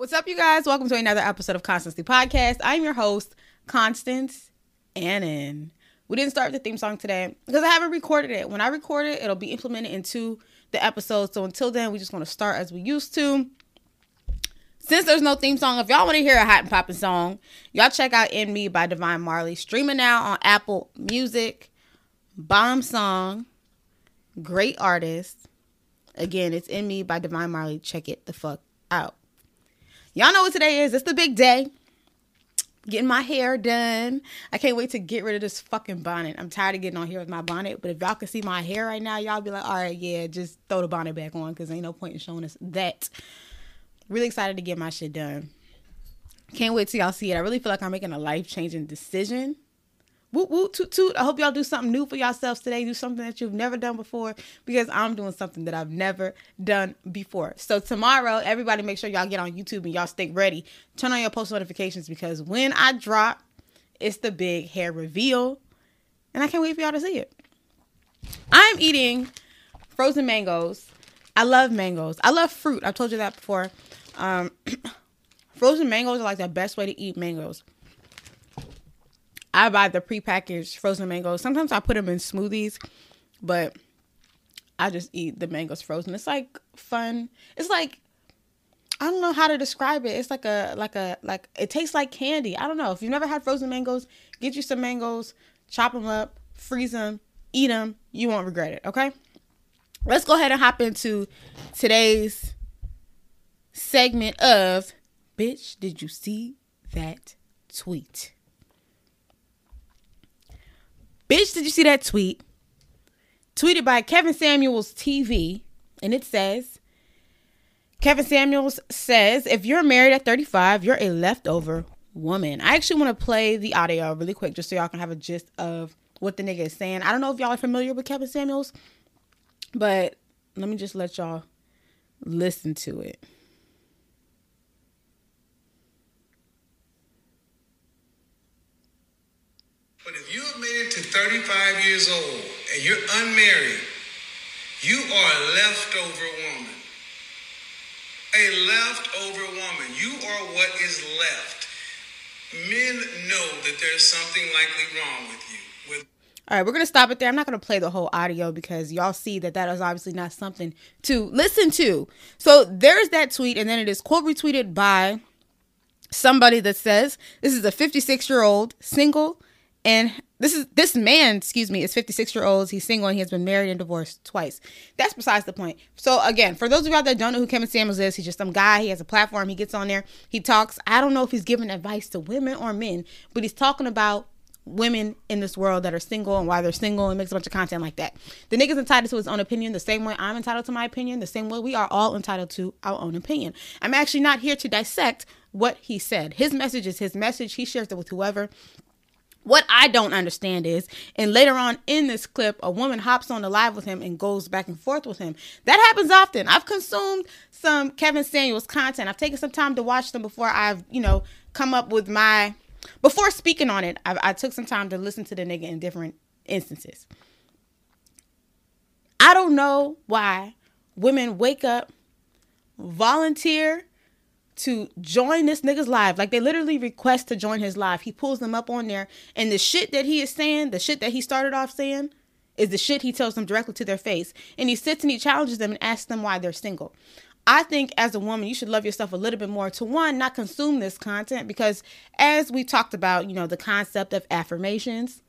What's up, you guys? Welcome to another episode of Constance the Podcast. I'm your host, Constance Annan. We didn't start the theme song today because I haven't recorded it. When I record it, it'll be implemented into the episode. So until then, we just want to start as we used to. Since there's no theme song, if y'all want to hear a hot and popping song, y'all check out In Me by Divine Marley. Streaming now on Apple Music. Bomb song. Great artist. Again, it's In Me by Divine Marley. Check it the fuck out. Y'all know what today is. It's the big day. Getting my hair done. I can't wait to get rid of this fucking bonnet. I'm tired of getting on here with my bonnet. But if y'all can see my hair right now, y'all be like, all right, yeah, just throw the bonnet back on because ain't no point in showing us that. Really excited to get my shit done. Can't wait till y'all see it. I really feel like I'm making a life changing decision Woot woot toot toot. I hope y'all do something new for yourselves today. Do something that you've never done before because I'm doing something that I've never done before. So tomorrow, everybody make sure y'all get on YouTube and y'all stay ready. Turn on your post notifications because when I drop, it's the big hair reveal. And I can't wait for y'all to see it. I'm eating frozen mangoes. I love mangoes. I love fruit. I've told you that before. Um, frozen mangoes are like the best way to eat mangoes. I buy the prepackaged frozen mangoes. Sometimes I put them in smoothies, but I just eat the mangoes frozen. It's like fun. It's like I don't know how to describe it. It's like a like a like it tastes like candy. I don't know. If you've never had frozen mangoes, get you some mangoes, chop them up, freeze them, eat them. You won't regret it, okay? Let's go ahead and hop into today's segment of Bitch, did you see that tweet? Bitch, did you see that tweet? Tweeted by Kevin Samuels TV, and it says Kevin Samuels says, if you're married at 35, you're a leftover woman. I actually want to play the audio really quick just so y'all can have a gist of what the nigga is saying. I don't know if y'all are familiar with Kevin Samuels, but let me just let y'all listen to it. But if you have made it to 35 years old and you're unmarried, you are a leftover woman. A leftover woman. You are what is left. Men know that there's something likely wrong with you. With all right, we're going to stop it there. I'm not going to play the whole audio because y'all see that that is obviously not something to listen to. So there's that tweet, and then it is quote retweeted by somebody that says, This is a 56 year old single and this is this man excuse me is 56 year old he's single and he has been married and divorced twice that's besides the point so again for those of y'all that don't know who kevin samuels is he's just some guy he has a platform he gets on there he talks i don't know if he's giving advice to women or men but he's talking about women in this world that are single and why they're single and makes a bunch of content like that. The nigga's entitled to his own opinion the same way I'm entitled to my opinion, the same way we are all entitled to our own opinion. I'm actually not here to dissect what he said. His message is his message. He shares it with whoever. What I don't understand is, and later on in this clip, a woman hops on the live with him and goes back and forth with him. That happens often. I've consumed some Kevin Samuels content. I've taken some time to watch them before I've, you know, come up with my. Before speaking on it, I, I took some time to listen to the nigga in different instances. I don't know why women wake up, volunteer, to join this nigga's live. Like they literally request to join his live. He pulls them up on there, and the shit that he is saying, the shit that he started off saying, is the shit he tells them directly to their face. And he sits and he challenges them and asks them why they're single. I think as a woman, you should love yourself a little bit more to one, not consume this content because as we talked about, you know, the concept of affirmations,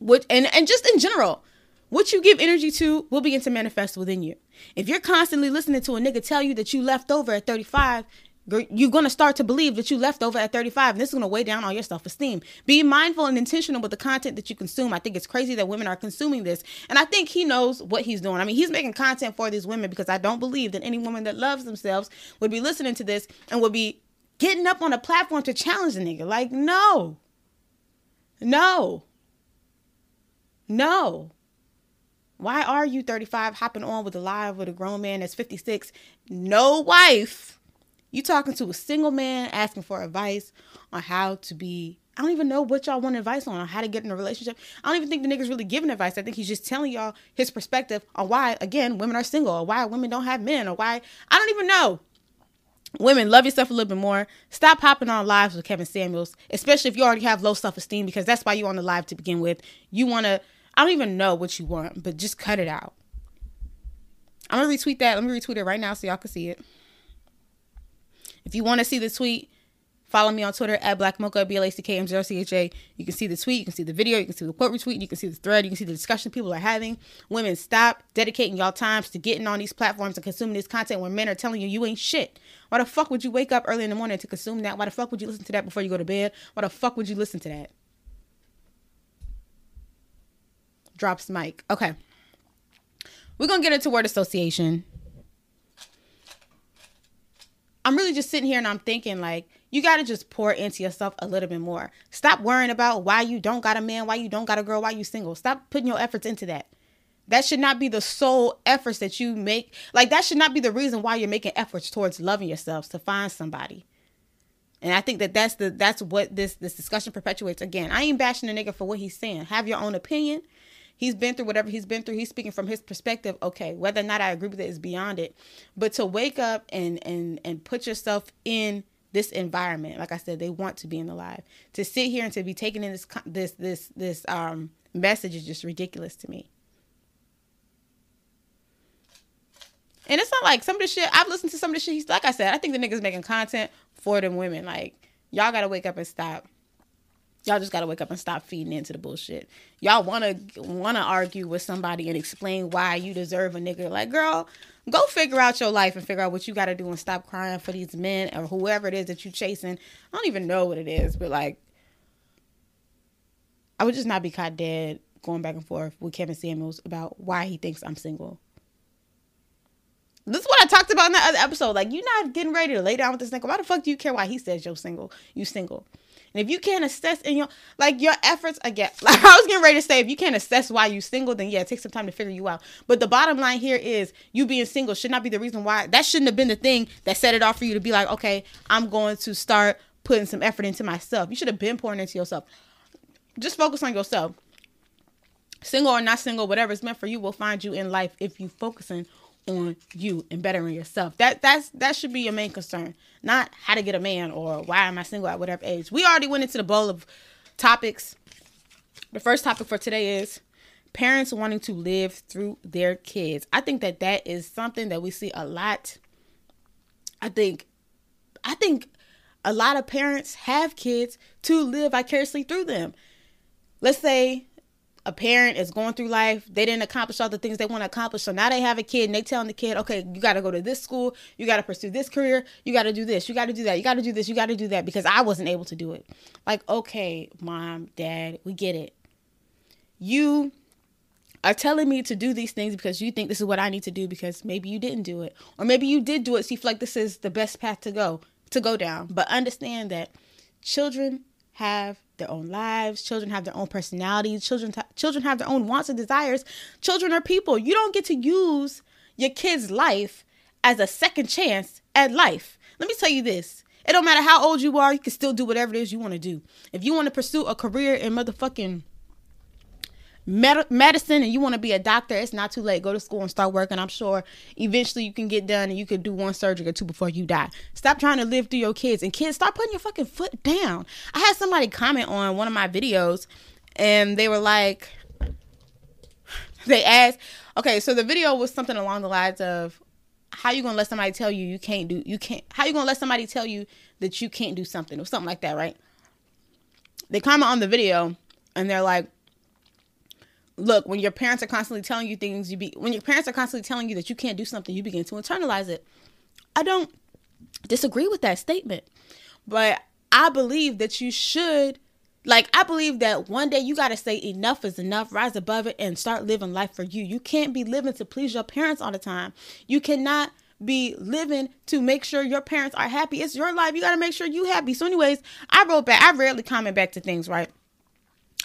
which and, and just in general, what you give energy to will begin to manifest within you. If you're constantly listening to a nigga tell you that you left over at 35, you're going to start to believe that you left over at 35 and this is going to weigh down all your self-esteem. Be mindful and intentional with the content that you consume. I think it's crazy that women are consuming this and i think he knows what he's doing. I mean he's making content for these women because i don't believe that any woman that loves themselves would be listening to this and would be getting up on a platform to challenge a nigga. Like no. No. No why are you 35 hopping on with a live with a grown man that's 56, no wife? You talking to a single man asking for advice on how to be. I don't even know what y'all want advice on, on how to get in a relationship. I don't even think the nigga's really giving advice. I think he's just telling y'all his perspective on why, again, women are single or why women don't have men or why. I don't even know. women love yourself a little bit more stop hopping on lives with kevin samuels especially if you already have low self-esteem because that's why you're on the live to begin with you want to i don't even know what you want but just cut it out i'm gonna retweet that let me retweet it right now so y'all can see it if you want to see the tweet Follow me on Twitter at Black Mocha, B L A C K M 0 C H A. You can see the tweet, you can see the video, you can see the quote retweet, you can see the thread, you can see the discussion people are having. Women, stop dedicating y'all times to getting on these platforms and consuming this content when men are telling you you ain't shit. Why the fuck would you wake up early in the morning to consume that? Why the fuck would you listen to that before you go to bed? Why the fuck would you listen to that? Drops mic. Okay. We're going to get into word association. I'm really just sitting here and I'm thinking, like, you got to just pour into yourself a little bit more. Stop worrying about why you don't got a man, why you don't got a girl, why you single. Stop putting your efforts into that. That should not be the sole efforts that you make. Like that should not be the reason why you're making efforts towards loving yourselves to find somebody. And I think that that's the that's what this this discussion perpetuates. Again, I ain't bashing the nigga for what he's saying. Have your own opinion. He's been through whatever he's been through. He's speaking from his perspective. Okay, whether or not I agree with it is beyond it. But to wake up and and and put yourself in this environment like i said they want to be in the live to sit here and to be taking in this this this this um message is just ridiculous to me and it's not like some of the shit i've listened to some of the shit he's like i said i think the niggas making content for them women like y'all gotta wake up and stop y'all just gotta wake up and stop feeding into the bullshit y'all wanna wanna argue with somebody and explain why you deserve a nigga like girl Go figure out your life and figure out what you got to do and stop crying for these men or whoever it is that you're chasing. I don't even know what it is, but like, I would just not be caught dead going back and forth with Kevin Samuels about why he thinks I'm single. This is what I talked about in that other episode. Like, you're not getting ready to lay down with this nigga. Why the fuck do you care why he says you're single? You single. And if you can't assess in your like your efforts again, like I was getting ready to say, if you can't assess why you single, then yeah, take some time to figure you out. But the bottom line here is you being single should not be the reason why that shouldn't have been the thing that set it off for you to be like, okay, I'm going to start putting some effort into myself. You should have been pouring into yourself. Just focus on yourself. Single or not single, whatever is meant for you will find you in life if you focusing on you and bettering yourself. That that's that should be your main concern, not how to get a man or why am I single at whatever age. We already went into the bowl of topics. The first topic for today is parents wanting to live through their kids. I think that that is something that we see a lot. I think I think a lot of parents have kids to live vicariously through them. Let's say a parent is going through life, they didn't accomplish all the things they want to accomplish. So now they have a kid and they telling the kid, okay, you got to go to this school, you got to pursue this career, you got to do this, you got to do that, you got to do this, you got to do that because I wasn't able to do it. Like, okay, mom, dad, we get it. You are telling me to do these things because you think this is what I need to do because maybe you didn't do it. Or maybe you did do it so you feel like this is the best path to go, to go down. But understand that children have their own lives. Children have their own personalities. Children t- children have their own wants and desires. Children are people. You don't get to use your kid's life as a second chance at life. Let me tell you this. It don't matter how old you are, you can still do whatever it is you want to do. If you want to pursue a career in motherfucking med- medicine and you want to be a doctor, it's not too late. Go to school and start working. I'm sure eventually you can get done and you can do one surgery or two before you die. Stop trying to live through your kids. And kids, stop putting your fucking foot down. I had somebody comment on one of my videos and they were like, they asked, okay, so the video was something along the lines of, how you gonna let somebody tell you you can't do you can't how you gonna let somebody tell you that you can't do something or something like that right they comment on the video and they're like look when your parents are constantly telling you things you be when your parents are constantly telling you that you can't do something you begin to internalize it. I don't disagree with that statement but i believe that you should like i believe that one day you got to say enough is enough rise above it and start living life for you. You can't be living to please your parents all the time. You cannot be living to make sure your parents are happy. It's your life. You got to make sure you happy. So anyways i wrote back i rarely comment back to things right?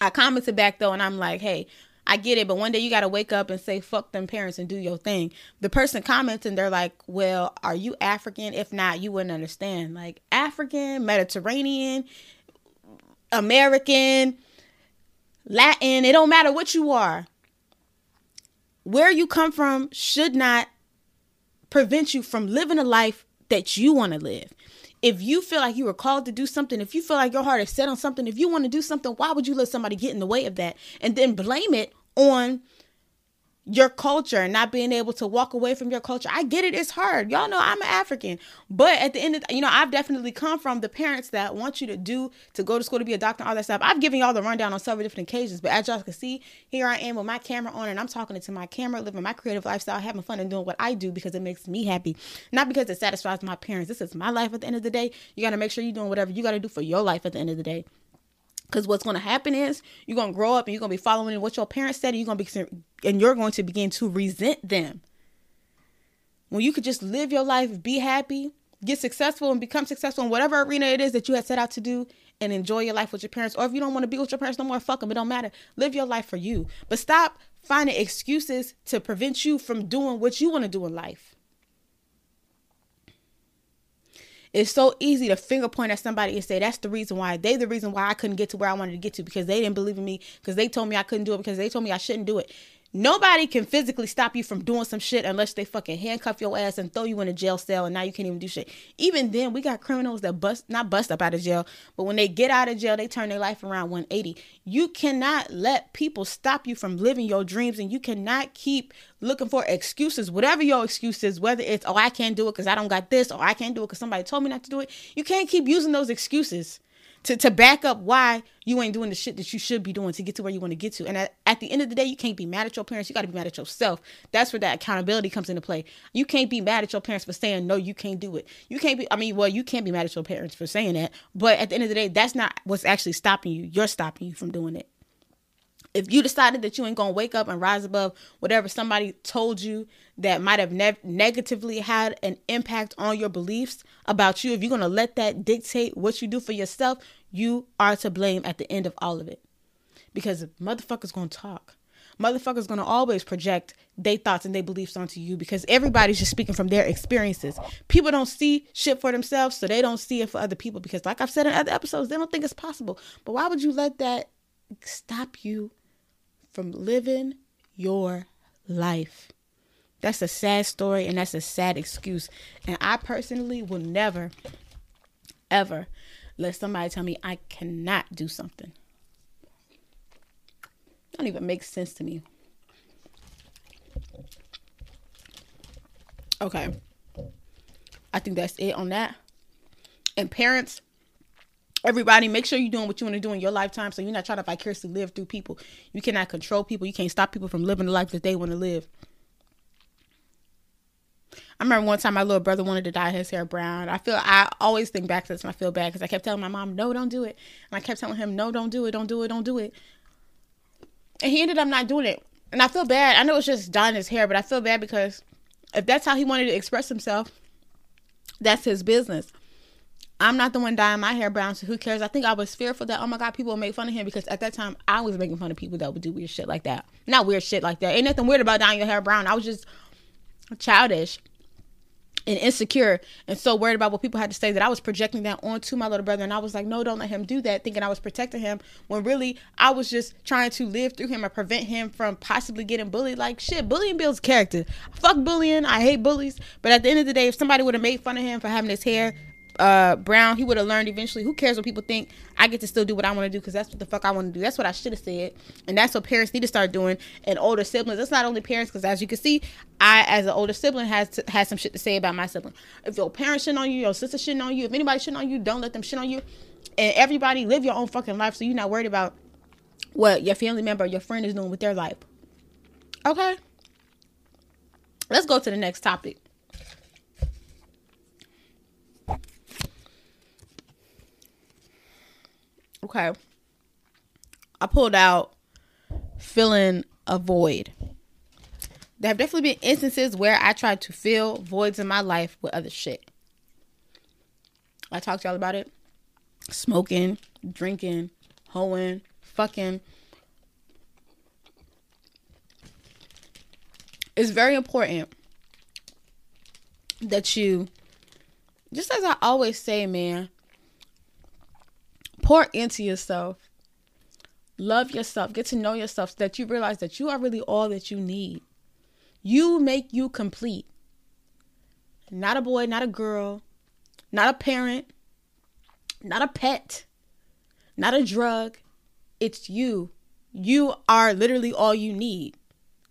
I commented back though, and I'm like, hey, I get it, but one day you got to wake up and say, fuck them parents and do your thing. The person comments and they're like, well, are you African? If not, you wouldn't understand. Like, African, Mediterranean, American, Latin, it don't matter what you are. Where you come from should not prevent you from living a life that you want to live. If you feel like you were called to do something, if you feel like your heart is set on something, if you want to do something, why would you let somebody get in the way of that and then blame it on your culture not being able to walk away from your culture. I get it, it's hard. Y'all know I'm an African. But at the end of you know, I've definitely come from the parents that want you to do to go to school to be a doctor, all that stuff. I've given y'all the rundown on several different occasions. But as y'all can see, here I am with my camera on and I'm talking into my camera, living my creative lifestyle, having fun and doing what I do because it makes me happy. Not because it satisfies my parents. This is my life at the end of the day. You gotta make sure you're doing whatever you gotta do for your life at the end of the day. Because what's going to happen is you're going to grow up and you're going to be following what your parents said, and you're going to be and you're going to begin to resent them. When you could just live your life, be happy, get successful, and become successful in whatever arena it is that you had set out to do, and enjoy your life with your parents. Or if you don't want to be with your parents no more, fuck them. It don't matter. Live your life for you, but stop finding excuses to prevent you from doing what you want to do in life. It's so easy to finger point at somebody and say that's the reason why they the reason why I couldn't get to where I wanted to get to because they didn't believe in me because they told me I couldn't do it because they told me I shouldn't do it. Nobody can physically stop you from doing some shit unless they fucking handcuff your ass and throw you in a jail cell and now you can't even do shit. Even then, we got criminals that bust not bust up out of jail, but when they get out of jail, they turn their life around 180. You cannot let people stop you from living your dreams and you cannot keep looking for excuses, whatever your excuse is, whether it's oh I can't do it because I don't got this or I can't do it because somebody told me not to do it. You can't keep using those excuses to, to back up why you ain't doing the shit that you should be doing to get to where you want to get to. And at, at the end of the day, you can't be mad at your parents. You got to be mad at yourself. That's where that accountability comes into play. You can't be mad at your parents for saying, no, you can't do it. You can't be, I mean, well, you can't be mad at your parents for saying that. But at the end of the day, that's not what's actually stopping you. You're stopping you from doing it if you decided that you ain't gonna wake up and rise above whatever somebody told you that might have ne- negatively had an impact on your beliefs about you, if you're gonna let that dictate what you do for yourself, you are to blame at the end of all of it. Because motherfuckers gonna talk. Motherfuckers gonna always project their thoughts and their beliefs onto you because everybody's just speaking from their experiences. People don't see shit for themselves, so they don't see it for other people. Because, like I've said in other episodes, they don't think it's possible. But why would you let that stop you from living your life. That's a sad story and that's a sad excuse. And I personally will never, ever let somebody tell me I cannot do something. Don't even make sense to me. Okay. I think that's it on that. And parents, Everybody, make sure you're doing what you want to do in your lifetime so you're not trying to vicariously live through people. You cannot control people. You can't stop people from living the life that they want to live. I remember one time my little brother wanted to dye his hair brown. I feel I always think back to this and I feel bad because I kept telling my mom, "No, don't do it," and I kept telling him, "No, don't do it, don't do it, don't do it." And he ended up not doing it, and I feel bad. I know it's just dyeing his hair, but I feel bad because if that's how he wanted to express himself, that's his business. I'm not the one dyeing my hair brown, so who cares? I think I was fearful that, oh my God, people will make fun of him because at that time I was making fun of people that would do weird shit like that. Not weird shit like that. Ain't nothing weird about dyeing your hair brown. I was just childish and insecure and so worried about what people had to say that I was projecting that onto my little brother. And I was like, no, don't let him do that, thinking I was protecting him when really I was just trying to live through him and prevent him from possibly getting bullied. Like, shit, bullying builds character. Fuck bullying. I hate bullies. But at the end of the day, if somebody would have made fun of him for having his hair uh Brown, he would have learned eventually. Who cares what people think? I get to still do what I want to do because that's what the fuck I want to do. That's what I should have said, and that's what parents need to start doing. And older siblings, it's not only parents because as you can see, I as an older sibling has to, has some shit to say about my sibling. If your parents shit on you, your sister shitting on you, if anybody shitting on you, don't let them shit on you. And everybody live your own fucking life, so you're not worried about what your family member, your friend is doing with their life. Okay. Let's go to the next topic. Okay. I pulled out filling a void. There have definitely been instances where I tried to fill voids in my life with other shit. I talked to y'all about it. Smoking, drinking, hoeing, fucking. It's very important that you, just as I always say, man, pour into yourself love yourself get to know yourself so that you realize that you are really all that you need you make you complete not a boy, not a girl, not a parent, not a pet, not a drug. It's you. You are literally all you need.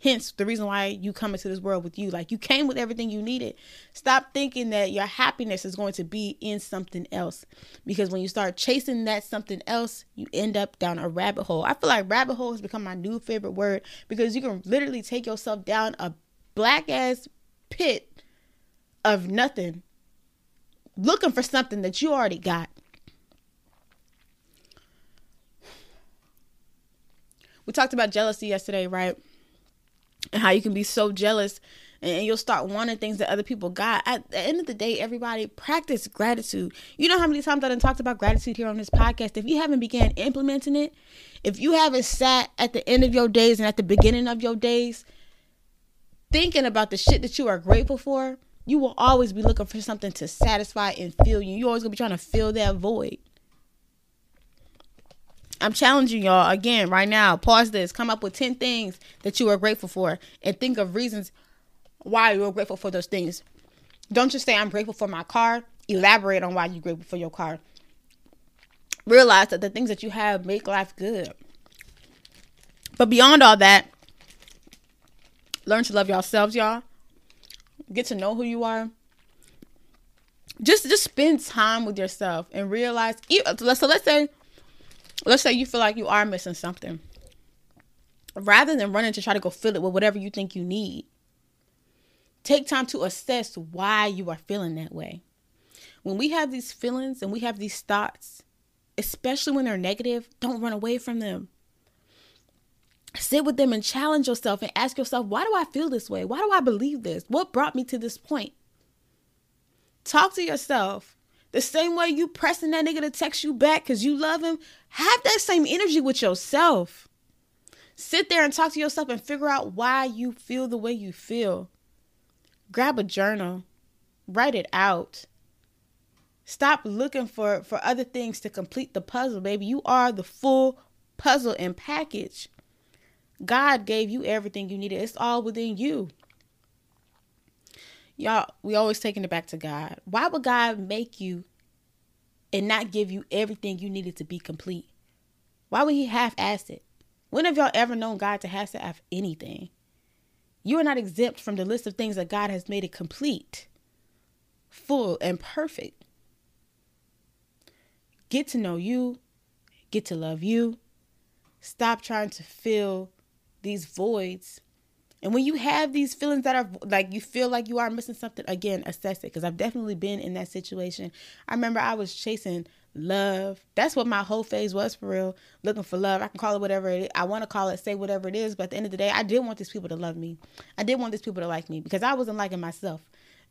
Hence the reason why you come into this world with you. Like you came with everything you needed. Stop thinking that your happiness is going to be in something else. Because when you start chasing that something else, you end up down a rabbit hole. I feel like rabbit hole has become my new favorite word because you can literally take yourself down a black ass pit of nothing looking for something that you already got. We talked about jealousy yesterday, right? And how you can be so jealous and you'll start wanting things that other people got. At the end of the day, everybody practice gratitude. You know how many times I've talked about gratitude here on this podcast? If you haven't began implementing it, if you haven't sat at the end of your days and at the beginning of your days thinking about the shit that you are grateful for, you will always be looking for something to satisfy and fill you. You're always gonna be trying to fill that void. I'm challenging y'all again right now. Pause this. Come up with 10 things that you are grateful for and think of reasons why you're grateful for those things. Don't just say, I'm grateful for my car. Elaborate on why you're grateful for your car. Realize that the things that you have make life good. But beyond all that, learn to love yourselves, y'all. Get to know who you are. Just just spend time with yourself and realize. So let's say let's say you feel like you are missing something. Rather than running to try to go fill it with whatever you think you need, take time to assess why you are feeling that way. When we have these feelings and we have these thoughts, especially when they're negative, don't run away from them. Sit with them and challenge yourself and ask yourself, why do I feel this way? Why do I believe this? What brought me to this point? Talk to yourself the same way you pressing that nigga to text you back because you love him, have that same energy with yourself. Sit there and talk to yourself and figure out why you feel the way you feel. Grab a journal, write it out. Stop looking for, for other things to complete the puzzle, baby. You are the full puzzle and package. God gave you everything you needed. It's all within you y'all we always taking it back to god. Why would god make you and not give you everything you needed to be complete? Why would he half-ass it? When have y'all ever known god to half-ass anything? You are not exempt from the list of things that god has made it complete full and perfect. Get to know you. Get to love you. Stop trying to fill these voids and when you have these feelings that are like you feel like you are missing something, again, assess it. Because I've definitely been in that situation. I remember I was chasing love. That's what my whole phase was for real. Looking for love. I can call it whatever it is. I want to call it, say whatever it is. But at the end of the day, I did want these people to love me. I did want these people to like me because I wasn't liking myself.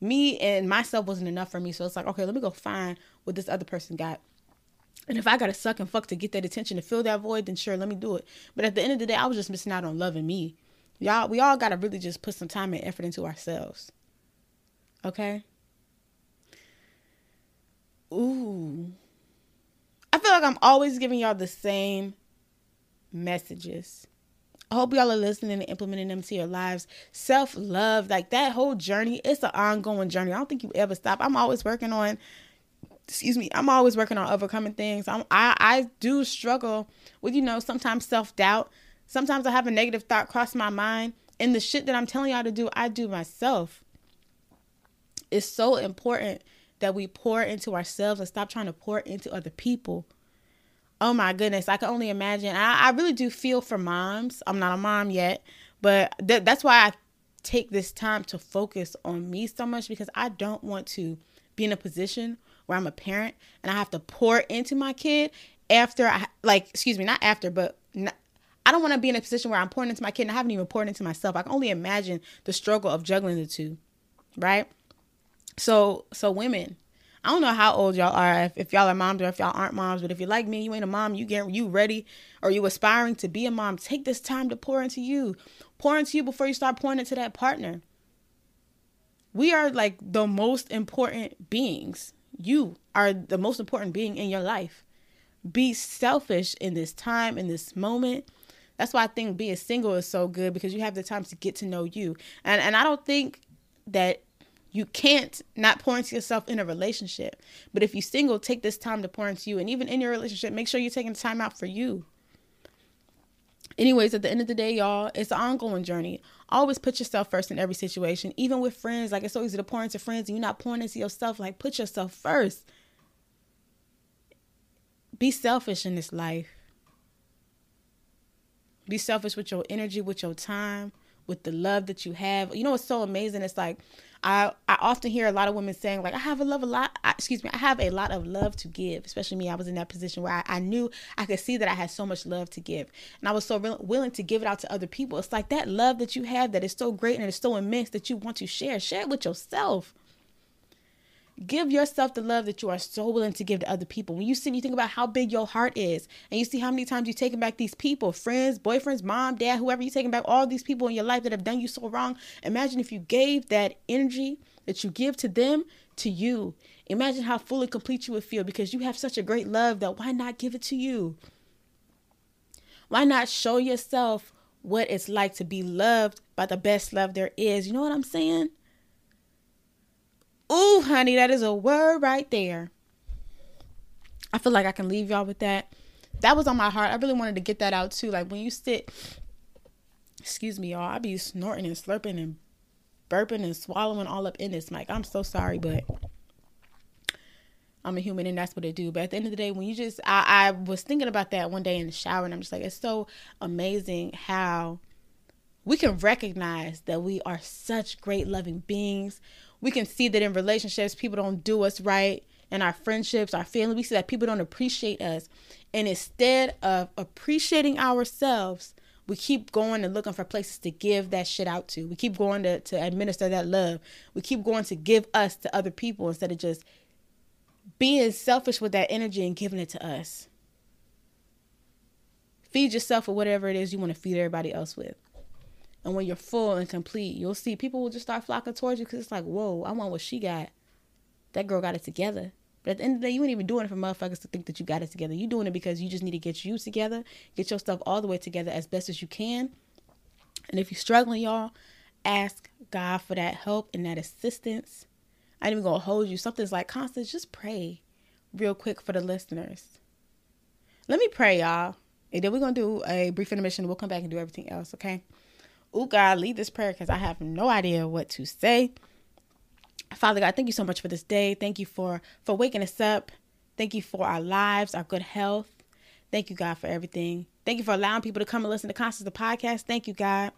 Me and myself wasn't enough for me. So it's like, okay, let me go find what this other person got. And if I gotta suck and fuck to get that attention to fill that void, then sure, let me do it. But at the end of the day, I was just missing out on loving me. Y'all, we all got to really just put some time and effort into ourselves. Okay? Ooh. I feel like I'm always giving y'all the same messages. I hope y'all are listening and implementing them to your lives. Self love, like that whole journey, it's an ongoing journey. I don't think you ever stop. I'm always working on, excuse me, I'm always working on overcoming things. I'm, I I do struggle with you know sometimes self doubt, Sometimes I have a negative thought cross my mind, and the shit that I'm telling y'all to do, I do myself. It's so important that we pour into ourselves and stop trying to pour into other people. Oh my goodness, I can only imagine. I, I really do feel for moms. I'm not a mom yet, but th- that's why I take this time to focus on me so much because I don't want to be in a position where I'm a parent and I have to pour into my kid after I like excuse me, not after, but not, I don't want to be in a position where I'm pouring into my kid and I haven't even poured into myself. I can only imagine the struggle of juggling the two, right? So, so women, I don't know how old y'all are, if, if y'all are moms or if y'all aren't moms, but if you're like me, you ain't a mom, you get you ready or you aspiring to be a mom, take this time to pour into you. Pour into you before you start pouring into that partner. We are like the most important beings. You are the most important being in your life. Be selfish in this time, in this moment that's why I think being single is so good because you have the time to get to know you. And and I don't think that You can't not pour into yourself in a relationship. But if you're single, take this time to pour into you. And even in your relationship, make sure you're taking time out for you. Anyways, at the end of the day, y'all, it's an ongoing journey. Always put yourself first in every situation. Even with friends, like it's so easy to pour into friends and you're not pouring into yourself. Like put yourself first. Be selfish in this life. Be selfish with your energy, with your time, with the love that you have. You know what's so amazing? It's like I I often hear a lot of women saying like I have a love a lot. I, excuse me, I have a lot of love to give. Especially me, I was in that position where I, I knew I could see that I had so much love to give, and I was so re- willing to give it out to other people. It's like that love that you have that is so great and it's so immense that you want to share. Share it with yourself. Give yourself the love that you are so willing to give to other people. When you sit and you think about how big your heart is, and you see how many times you've taken back these people, friends, boyfriends, mom, dad, whoever you're taking back, all these people in your life that have done you so wrong. Imagine if you gave that energy that you give to them to you. Imagine how full and complete you would feel because you have such a great love that why not give it to you? Why not show yourself what it's like to be loved by the best love there is? You know what I'm saying? Ooh, honey, that is a word right there. I feel like I can leave y'all with that. That was on my heart. I really wanted to get that out too. Like when you sit, excuse me, y'all, I be snorting and slurping and burping and swallowing all up in this mic. I'm so sorry, but I'm a human and that's what I do. But at the end of the day, when you just, I, I was thinking about that one day in the shower and I'm just like, it's so amazing how we can recognize that we are such great loving beings we can see that in relationships, people don't do us right. In our friendships, our family, we see that people don't appreciate us. And instead of appreciating ourselves, we keep going and looking for places to give that shit out to. We keep going to, to administer that love. We keep going to give us to other people instead of just being selfish with that energy and giving it to us. Feed yourself with whatever it is you want to feed everybody else with. And when you're full and complete, you'll see people will just start flocking towards you because it's like, whoa, I want what she got. That girl got it together. But at the end of the day, you ain't even doing it for motherfuckers to think that you got it together. You're doing it because you just need to get you together, get your stuff all the way together as best as you can. And if you're struggling, y'all, ask God for that help and that assistance. I ain't even gonna hold you. Something's like Constance, just pray real quick for the listeners. Let me pray, y'all. And then we're gonna do a brief intermission. We'll come back and do everything else, okay? Oh God, lead this prayer because I have no idea what to say. Father God, thank you so much for this day. Thank you for for waking us up. Thank you for our lives, our good health. Thank you, God, for everything. Thank you for allowing people to come and listen to Constance the podcast. Thank you, God.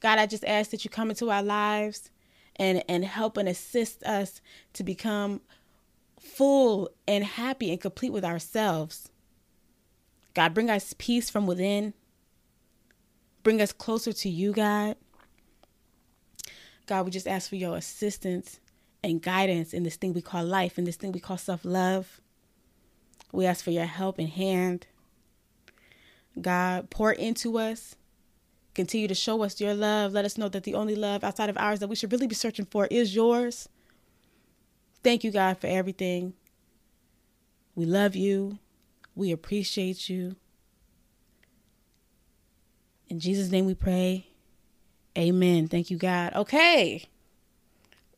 God, I just ask that you come into our lives and and help and assist us to become full and happy and complete with ourselves. God, bring us peace from within. Bring us closer to you, God. God, we just ask for your assistance and guidance in this thing we call life, in this thing we call self love. We ask for your help and hand. God, pour into us. Continue to show us your love. Let us know that the only love outside of ours that we should really be searching for is yours. Thank you, God, for everything. We love you. We appreciate you. In Jesus' name we pray. Amen. Thank you, God. Okay.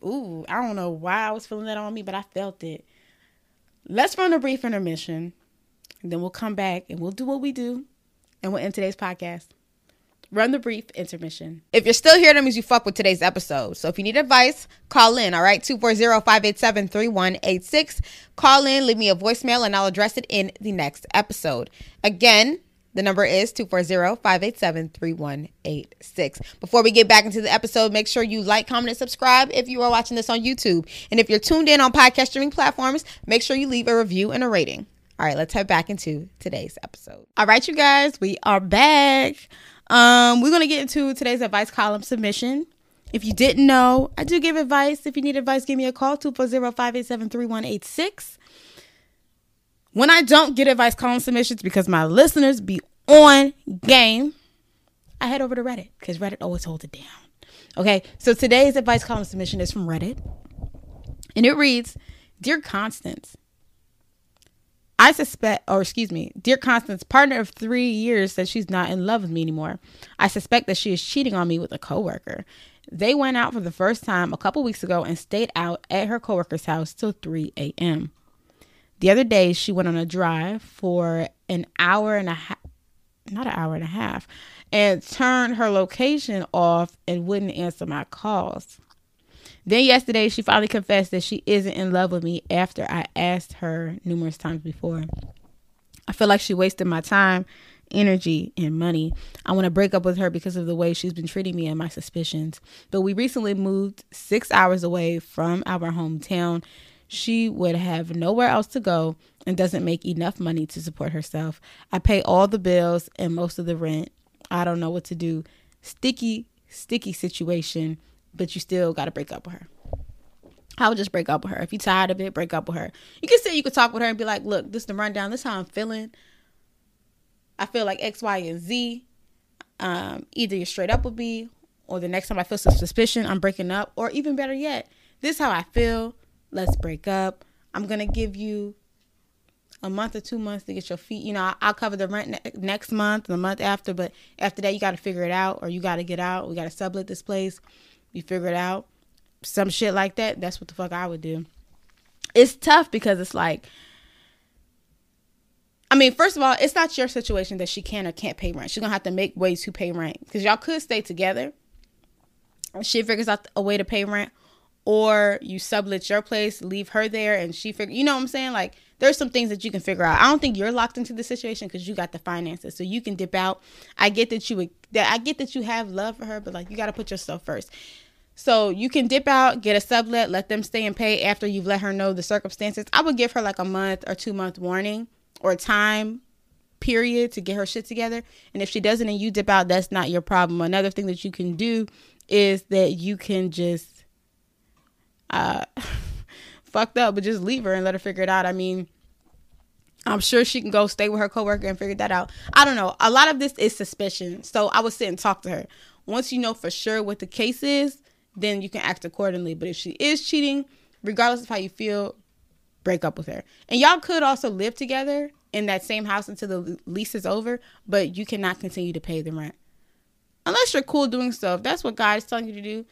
Ooh, I don't know why I was feeling that on me, but I felt it. Let's run a brief intermission, then we'll come back and we'll do what we do, and we'll end today's podcast. Run the brief intermission. If you're still here, that means you fuck with today's episode. So if you need advice, call in, all right? 240-587-3186. Call in, leave me a voicemail, and I'll address it in the next episode. Again, the number is 240-587-3186. Before we get back into the episode, make sure you like, comment, and subscribe if you are watching this on YouTube. And if you're tuned in on podcast streaming platforms, make sure you leave a review and a rating. All right, let's head back into today's episode. All right, you guys, we are back. Um, we're gonna get into today's advice column submission. If you didn't know, I do give advice. If you need advice, give me a call 240-587-3186. When I don't get advice column submissions because my listeners be on game, I head over to Reddit because Reddit always holds it down. Okay, so today's advice column submission is from Reddit, and it reads Dear Constance, I suspect, or excuse me, dear Constance, partner of three years says she's not in love with me anymore. I suspect that she is cheating on me with a coworker. They went out for the first time a couple weeks ago and stayed out at her coworker's house till 3 a.m. The other day, she went on a drive for an hour and a half, not an hour and a half, and turned her location off and wouldn't answer my calls. Then yesterday, she finally confessed that she isn't in love with me after I asked her numerous times before. I feel like she wasted my time, energy, and money. I want to break up with her because of the way she's been treating me and my suspicions. But we recently moved six hours away from our hometown. She would have nowhere else to go and doesn't make enough money to support herself. I pay all the bills and most of the rent. I don't know what to do. Sticky, sticky situation but you still got to break up with her. I would just break up with her. If you're tired of it, break up with her. You can say you could talk with her and be like, look, this is the rundown. This is how I'm feeling. I feel like X, Y, and Z. Um, either you're straight up with me, or the next time I feel some suspicion, I'm breaking up. Or even better yet, this is how I feel. Let's break up. I'm gonna give you a month or two months to get your feet. You know, I'll cover the rent ne- next month, and the month after, but after that, you got to figure it out, or you got to get out. We got to sublet this place you figure it out, some shit like that, that's what the fuck I would do. It's tough because it's like, I mean, first of all, it's not your situation that she can or can't pay rent. She's gonna have to make ways to pay rent because y'all could stay together. She figures out a way to pay rent, or you sublet your place, leave her there, and she figure. You know what I'm saying? Like, there's some things that you can figure out. I don't think you're locked into the situation because you got the finances, so you can dip out. I get that you would. That I get that you have love for her, but like, you got to put yourself first. So you can dip out, get a sublet, let them stay and pay after you've let her know the circumstances. I would give her like a month or two month warning or time period to get her shit together. And if she doesn't and you dip out, that's not your problem. Another thing that you can do is that you can just uh fucked up, but just leave her and let her figure it out. I mean, I'm sure she can go stay with her coworker and figure that out. I don't know. A lot of this is suspicion. So I would sit and talk to her. Once you know for sure what the case is, then you can act accordingly. But if she is cheating, regardless of how you feel, break up with her. And y'all could also live together in that same house until the lease is over, but you cannot continue to pay the rent. Unless you're cool doing. If that's what God is telling you to do,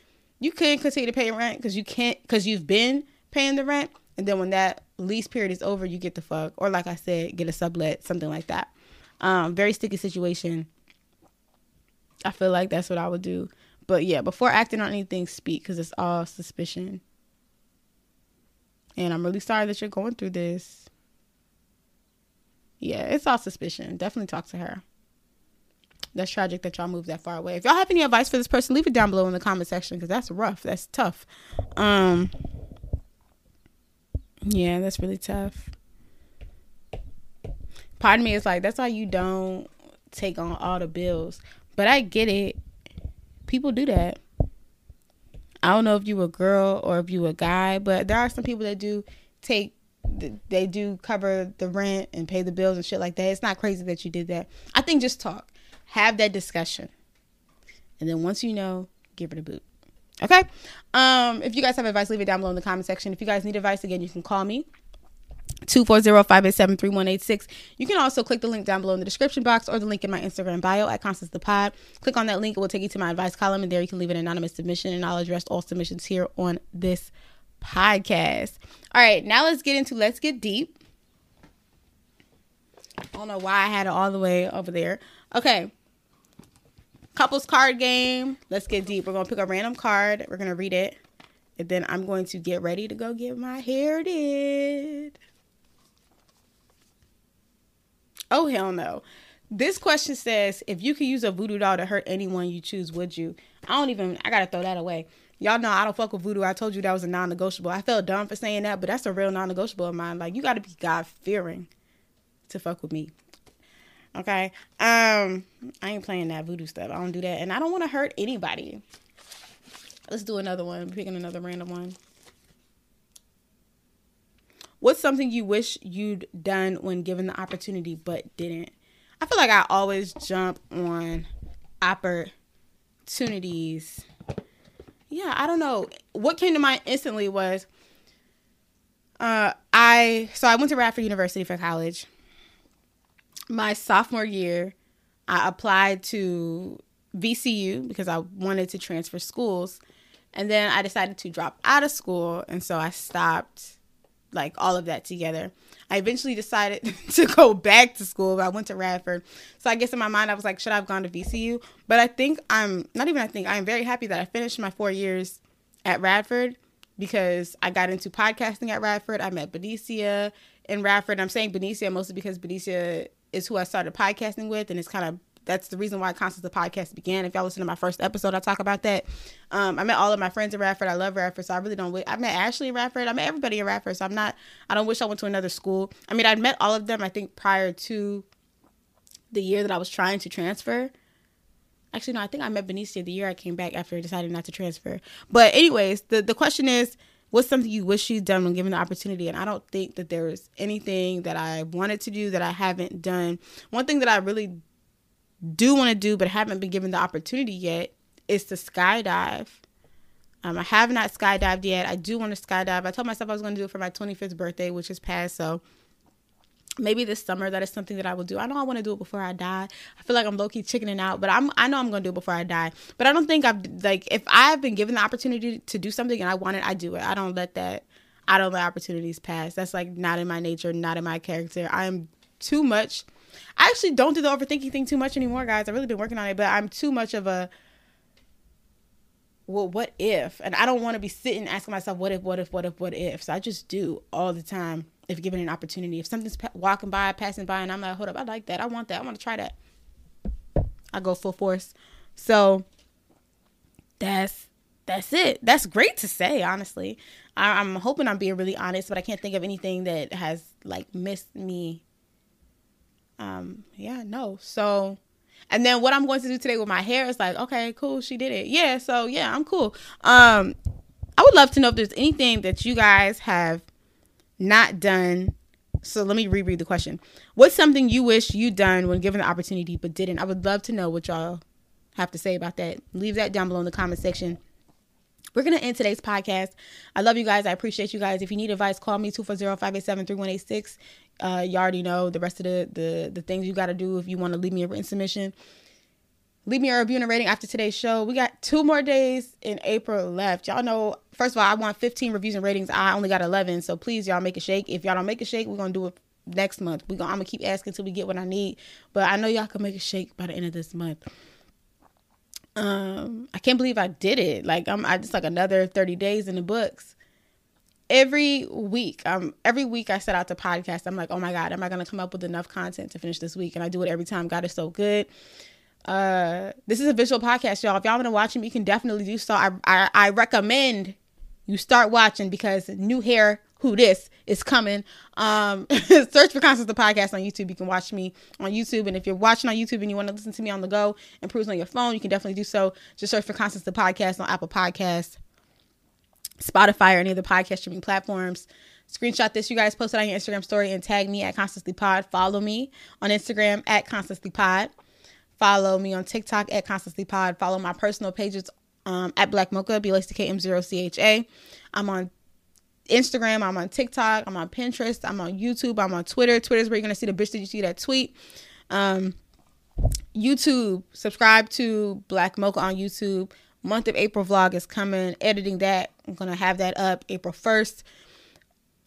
you can continue to pay rent because you can't because you've been paying the rent. And then when that lease period is over, you get the fuck. Or like I said, get a sublet, something like that. Um, very sticky situation. I feel like that's what I would do. But yeah, before acting on anything, speak because it's all suspicion. And I'm really sorry that you're going through this. Yeah, it's all suspicion. Definitely talk to her. That's tragic that y'all moved that far away. If y'all have any advice for this person, leave it down below in the comment section because that's rough. That's tough. Um, yeah, that's really tough. Part of me is like, that's why you don't take on all the bills. But I get it people do that. I don't know if you a girl or if you a guy, but there are some people that do take they do cover the rent and pay the bills and shit like that. It's not crazy that you did that. I think just talk. Have that discussion. And then once you know, give it a boot. Okay? Um, if you guys have advice, leave it down below in the comment section. If you guys need advice, again, you can call me 240-587-3186. You can also click the link down below in the description box or the link in my Instagram bio at Constance the Pod. Click on that link, it will take you to my advice column, and there you can leave an anonymous submission, and I'll address all submissions here on this podcast. All right, now let's get into Let's Get Deep. I don't know why I had it all the way over there. Okay. Couples card game. Let's get deep. We're going to pick a random card. We're going to read it. And then I'm going to get ready to go get my hair did. Oh hell no. This question says, if you could use a voodoo doll to hurt anyone you choose, would you? I don't even I gotta throw that away. Y'all know I don't fuck with voodoo. I told you that was a non negotiable. I felt dumb for saying that, but that's a real non negotiable of mine. Like you gotta be God fearing to fuck with me. Okay. Um, I ain't playing that voodoo stuff. I don't do that. And I don't want to hurt anybody. Let's do another one. Picking another random one. What's something you wish you'd done when given the opportunity but didn't? I feel like I always jump on opportunities. Yeah, I don't know. What came to mind instantly was uh I so I went to Radford University for college. My sophomore year, I applied to VCU because I wanted to transfer schools. And then I decided to drop out of school. And so I stopped like all of that together. I eventually decided to go back to school. But I went to Radford. So I guess in my mind, I was like, should I have gone to VCU? But I think I'm not even, I think I'm very happy that I finished my four years at Radford because I got into podcasting at Radford. I met Benicia in Radford. I'm saying Benicia mostly because Benicia is who I started podcasting with, and it's kind of that's the reason why Constance the podcast began. If y'all listen to my first episode, I talk about that. Um, I met all of my friends in Radford. I love Radford, so I really don't. I met Ashley in Radford. I met everybody in Radford, so I'm not. I don't wish I went to another school. I mean, I'd met all of them. I think prior to the year that I was trying to transfer. Actually, no, I think I met Benicia the year I came back after deciding not to transfer. But anyways, the the question is what's something you wish you'd done when given the opportunity? And I don't think that there is anything that I wanted to do that I haven't done. One thing that I really do want to do but haven't been given the opportunity yet is to skydive. Um, I have not skydived yet. I do want to skydive. I told myself I was going to do it for my 25th birthday, which is past. So maybe this summer that is something that I will do. I know I want to do it before I die. I feel like I'm low key chickening out, but I'm I know I'm gonna do it before I die. But I don't think I've like if I've been given the opportunity to do something and I want it, I do it. I don't let that I don't let opportunities pass. That's like not in my nature, not in my character. I am too much. I actually don't do the overthinking thing too much anymore, guys. I've really been working on it, but I'm too much of a well, what if? And I don't want to be sitting asking myself, what if, what if, what if, what if? So I just do all the time if given an opportunity. If something's walking by, passing by, and I'm like, hold up, I like that. I want that. I want to try that. I go full force. So that's that's it. That's great to say, honestly. I, I'm hoping I'm being really honest, but I can't think of anything that has like missed me. Um, yeah, no. So and then what I'm going to do today with my hair is like, okay, cool, she did it. Yeah, so yeah, I'm cool. Um, I would love to know if there's anything that you guys have not done. So let me reread the question. What's something you wish you'd done when given the opportunity but didn't? I would love to know what y'all have to say about that. Leave that down below in the comment section. We're going to end today's podcast. I love you guys. I appreciate you guys. If you need advice, call me 240-587-3186. Uh, you already know the rest of the, the, the things you got to do if you want to leave me a written submission leave me a review and a rating after today's show. We got two more days in April left. Y'all know, first of all, I want 15 reviews and ratings. I only got 11. So please, y'all make a shake. If y'all don't make a shake, we're to do it next month. We gonna, I'm to keep asking until we get what I need. But I know y'all can make a shake by the end of this month. Um, I can't believe I did it. Like I'm, I just like another 30 days in the books. Every week, um, every week I set out to podcast. I'm like, oh my God, am I gonna come up with enough content to finish this week? And I do it every time. God is so good uh this is a visual podcast y'all. If y'all want to watch them you can definitely do so. I, I i recommend you start watching because new hair who this is coming. Um search for constance the podcast on youtube. You can watch me on youtube. And if you're watching on youtube and you want to listen to me on the go and cruise on your phone you can definitely do so. Just search for constance the podcast on apple podcasts spotify or any of the podcast streaming platforms. Screenshot this you guys. Post it on your instagram story and tag me at Constance the pod. Follow me on instagram at Constance the pod Follow me on TikTok at Constance the Pod. Follow my personal pages um, at Black Mocha, B L A C K M 0 C H A. I'm on Instagram, I'm on TikTok, I'm on Pinterest, I'm on YouTube, I'm on Twitter. Twitter's where you're gonna see the bitch did you see that tweet. Um, YouTube, subscribe to Black Mocha on YouTube. Month of April vlog is coming. Editing that. I'm gonna have that up April 1st.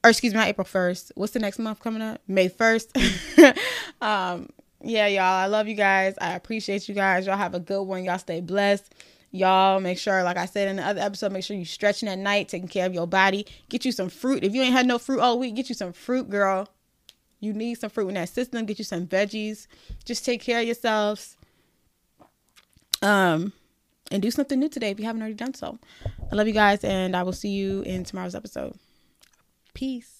Or excuse me, not April 1st. What's the next month coming up? May 1st. um, yeah, y'all. I love you guys. I appreciate you guys. Y'all have a good one. Y'all stay blessed. Y'all make sure, like I said in the other episode, make sure you stretching at night, taking care of your body. Get you some fruit. If you ain't had no fruit all week, get you some fruit, girl. You need some fruit in that system. Get you some veggies. Just take care of yourselves. Um, and do something new today if you haven't already done so. I love you guys, and I will see you in tomorrow's episode. Peace.